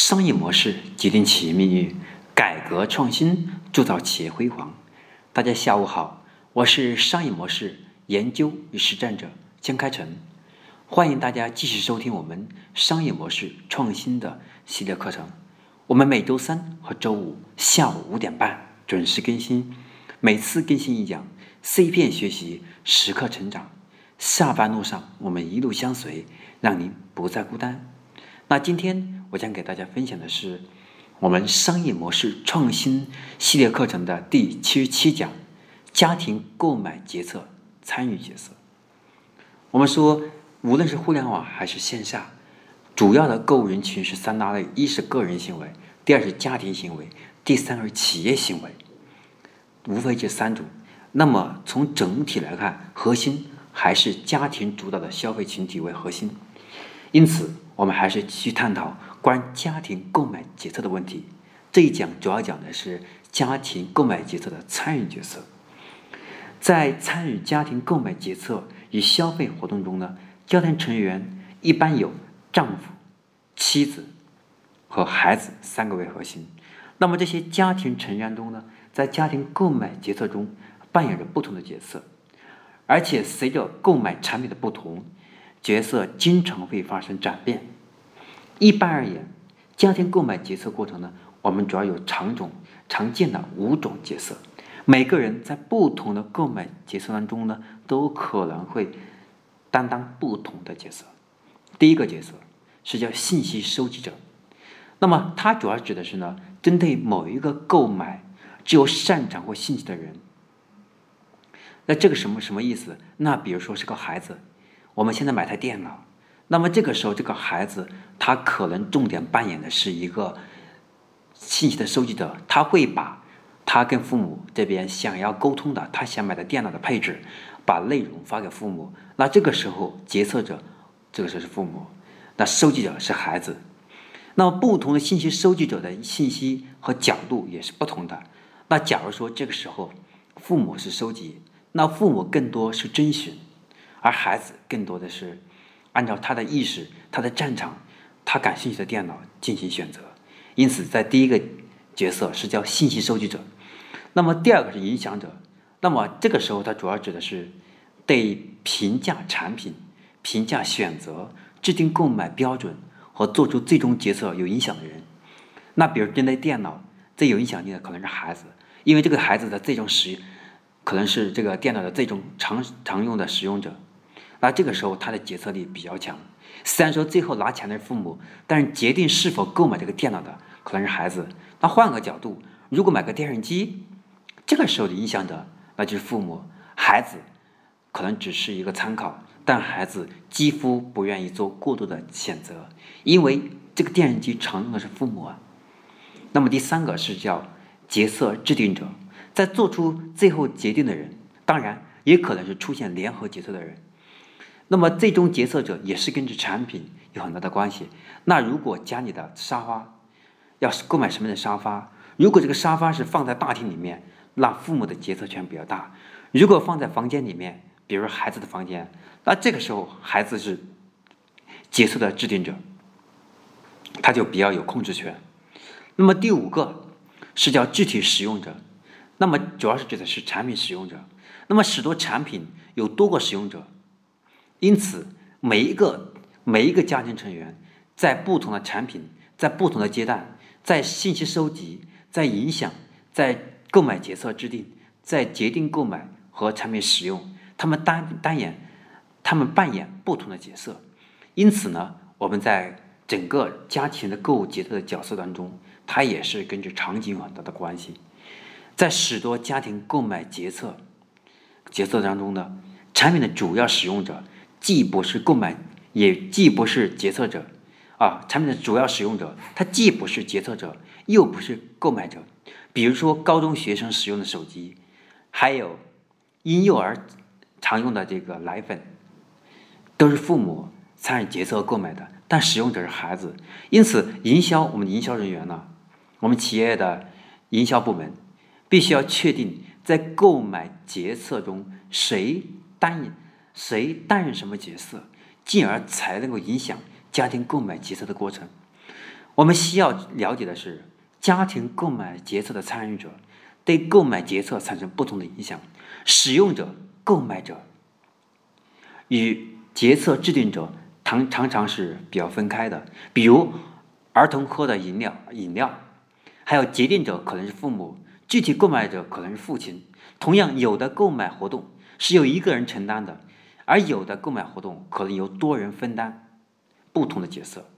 商业模式决定企业命运，改革创新铸造企业辉煌。大家下午好，我是商业模式研究与实战者江开成，欢迎大家继续收听我们商业模式创新的系列课程。我们每周三和周五下午五点半准时更新，每次更新一讲，C 片学习时刻成长。下班路上，我们一路相随，让您不再孤单。那今天我将给大家分享的是我们商业模式创新系列课程的第七十七讲：家庭购买决策参与角色。我们说，无论是互联网还是线下，主要的购物人群是三大类：一是个人行为，第二是家庭行为，第三是企业行为，无非这三种。那么从整体来看，核心。还是家庭主导的消费群体为核心，因此我们还是继续探讨关于家庭购买决策的问题。这一讲主要讲的是家庭购买决策的参与角色。在参与家庭购买决策与消费活动中呢，家庭成员一般有丈夫、妻子和孩子三个为核心。那么这些家庭成员中呢，在家庭购买决策中扮演着不同的角色。而且随着购买产品的不同，角色经常会发生转变。一般而言，家庭购买决策过程呢，我们主要有常种常见的五种角色。每个人在不同的购买决策当中呢，都可能会担当不同的角色。第一个角色是叫信息收集者，那么它主要指的是呢，针对某一个购买具有擅长或兴趣的人。那这个什么什么意思？那比如说是个孩子，我们现在买台电脑，那么这个时候这个孩子他可能重点扮演的是一个信息的收集者，他会把他跟父母这边想要沟通的，他想买的电脑的配置，把内容发给父母。那这个时候决策者，这个时候是父母，那收集者是孩子。那么不同的信息收集者的信息和角度也是不同的。那假如说这个时候父母是收集。那父母更多是征询，而孩子更多的是按照他的意识、他的战场、他感兴趣的电脑进行选择。因此，在第一个角色是叫信息收集者，那么第二个是影响者。那么这个时候，它主要指的是对评价产品、评价选择、制定购买标准和做出最终决策有影响的人。那比如针对电脑，最有影响力的可能是孩子，因为这个孩子的最终使。可能是这个电脑的最终常常用的使用者，那这个时候他的决策力比较强。虽然说最后拿钱的是父母，但是决定是否购买这个电脑的可能是孩子。那换个角度，如果买个电视机，这个时候的影响者那就是父母，孩子可能只是一个参考，但孩子几乎不愿意做过多的选择，因为这个电视机常用的是父母啊。那么第三个是叫决策制定者。在做出最后决定的人，当然也可能是出现联合决策的人。那么最终决策者也是跟着产品有很大的关系。那如果家里的沙发要是购买什么样的沙发，如果这个沙发是放在大厅里面，那父母的决策权比较大；如果放在房间里面，比如孩子的房间，那这个时候孩子是决策的制定者，他就比较有控制权。那么第五个是叫具体使用者。那么主要是指的是产品使用者，那么许多产品有多个使用者，因此每一个每一个家庭成员在不同的产品，在不同的阶段，在信息收集、在影响、在购买决策制定、在决定购买和产品使用，他们单单演，他们扮演不同的角色。因此呢，我们在整个家庭的购物决策的角色当中，它也是根据场景有很大的关系。在许多家庭购买决策决策当中呢，产品的主要使用者既不是购买，也既不是决策者，啊，产品的主要使用者，他既不是决策者，又不是购买者。比如说，高中学生使用的手机，还有婴幼儿常用的这个奶粉，都是父母参与决策购买的，但使用者是孩子。因此，营销我们营销人员呢，我们企业的营销部门。必须要确定在购买决策中谁担任谁担任什么角色，进而才能够影响家庭购买决策的过程。我们需要了解的是，家庭购买决策的参与者对购买决策产生不同的影响。使用者、购买者与决策制定者常常常是比较分开的。比如，儿童喝的饮料，饮料，还有决定者可能是父母，具体购买者可能是父亲。同样，有的购买活动是由一个人承担的，而有的购买活动可能由多人分担，不同的角色。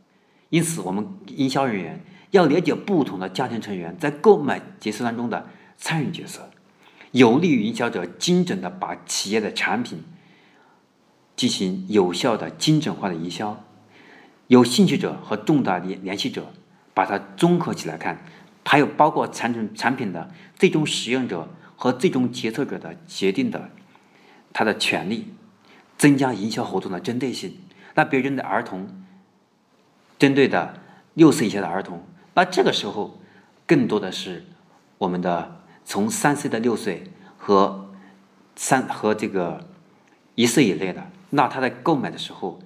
因此，我们营销人员要了解不同的家庭成员在购买决策当中的参与角色，有利于营销者精准的把企业的产品进行有效的精准化的营销。有兴趣者和重大联联系者把它综合起来看，还有包括产品产品的最终使用者和最终决策者的决定的他的权利，增加营销活动的针对性。那比如针对儿童。针对的六岁以下的儿童，那这个时候更多的是我们的从三岁到六岁和三和这个一岁以内的，那他在购买的时候，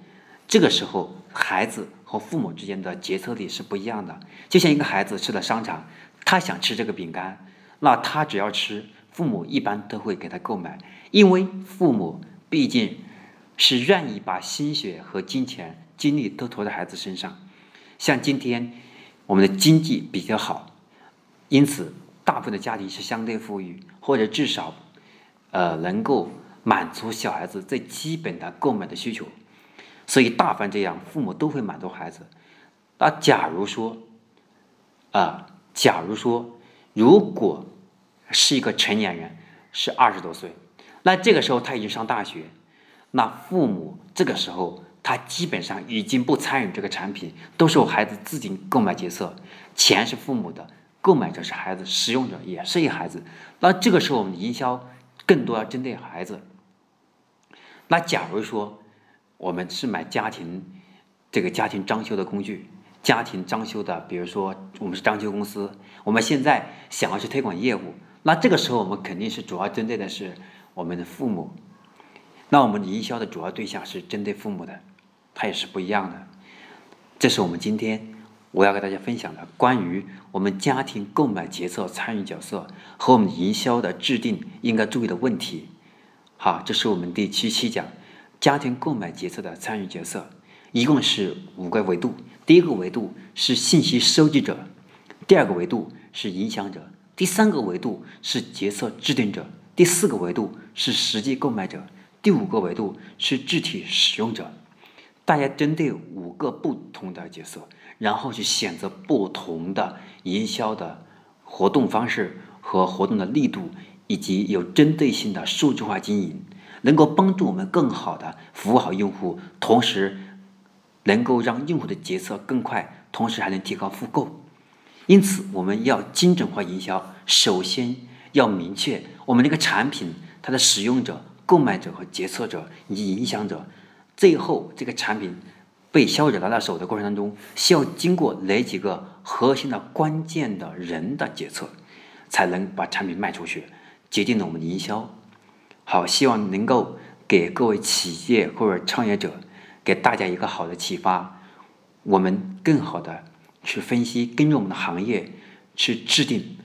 这个时候孩子和父母之间的决策力是不一样的。就像一个孩子去了商场，他想吃这个饼干，那他只要吃，父母一般都会给他购买，因为父母毕竟是愿意把心血和金钱、精力都投在孩子身上。像今天我们的经济比较好，因此大部分的家庭是相对富裕，或者至少呃能够满足小孩子最基本的购买的需求，所以大凡这样，父母都会满足孩子。那假如说啊，假如说如果是一个成年人，是二十多岁，那这个时候他已经上大学，那父母这个时候。他基本上已经不参与这个产品，都是我孩子自己购买决策，钱是父母的，购买者是孩子，使用者也是一孩子。那这个时候我们营销更多要针对孩子。那假如说我们是买家庭这个家庭装修的工具，家庭装修的，比如说我们是装修公司，我们现在想要去推广业务，那这个时候我们肯定是主要针对的是我们的父母。那我们营销的主要对象是针对父母的。它也是不一样的，这是我们今天我要给大家分享的关于我们家庭购买决策参与角色和我们营销的制定应该注意的问题。好，这是我们第七期讲家庭购买决策的参与角色，一共是五个维度。第一个维度是信息收集者，第二个维度是影响者，第三个维度是决策制定者，第四个维度是实际购买者，第五个维度是具体使用者。大家针对五个不同的角色，然后去选择不同的营销的活动方式和活动的力度，以及有针对性的数据化经营，能够帮助我们更好的服务好用户，同时能够让用户的决策更快，同时还能提高复购。因此，我们要精准化营销，首先要明确我们这个产品它的使用者、购买者和决策者以及影响者。最后，这个产品被消费者拿到手的过程当中，需要经过哪几个核心的关键的人的决策，才能把产品卖出去，决定了我们的营销。好，希望能够给各位企业或者创业者，给大家一个好的启发。我们更好的去分析，根据我们的行业去制定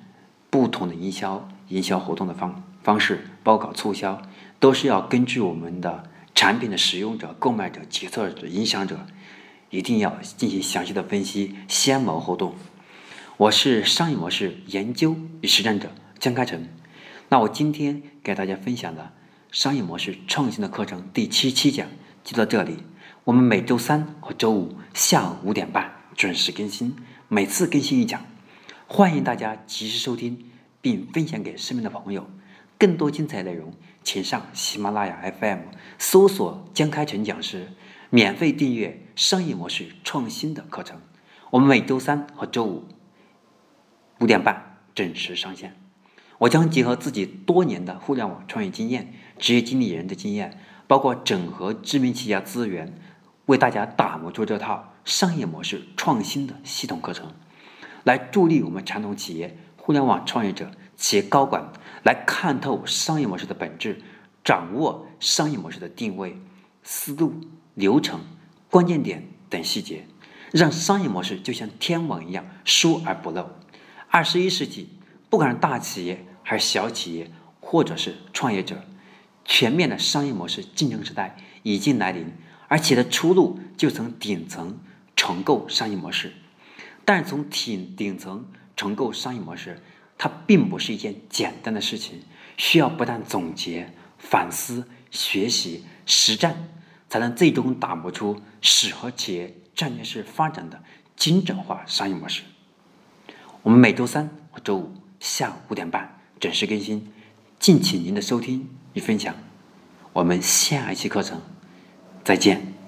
不同的营销、营销活动的方方式，包括促销，都是要根据我们的。产品的使用者、购买者、决策者、影响者，一定要进行详细的分析，先谋后动。我是商业模式研究与实战者江开成。那我今天给大家分享的商业模式创新的课程第七期讲就到这里。我们每周三和周五下午五点半准时更新，每次更新一讲，欢迎大家及时收听并分享给身边的朋友。更多精彩内容。请上喜马拉雅 FM 搜索江开成讲师，免费订阅商业模式创新的课程。我们每周三和周五五点半准时上线。我将结合自己多年的互联网创业经验、职业经理人的经验，包括整合知名企业资源，为大家打磨出这套商业模式创新的系统课程，来助力我们传统企业、互联网创业者。企业高管来看透商业模式的本质，掌握商业模式的定位、思路、流程、关键点等细节，让商业模式就像天网一样疏而不漏。二十一世纪，不管是大企业还是小企业，或者是创业者，全面的商业模式竞争时代已经来临，而企业的出路就从顶层重构商业模式。但是从顶顶层重构商业模式，它并不是一件简单的事情，需要不断总结、反思、学习、实战，才能最终打磨出适合企业战略式发展的精准化商业模式。我们每周三和周五下午五点半准时更新，敬请您的收听与分享。我们下一期课程再见。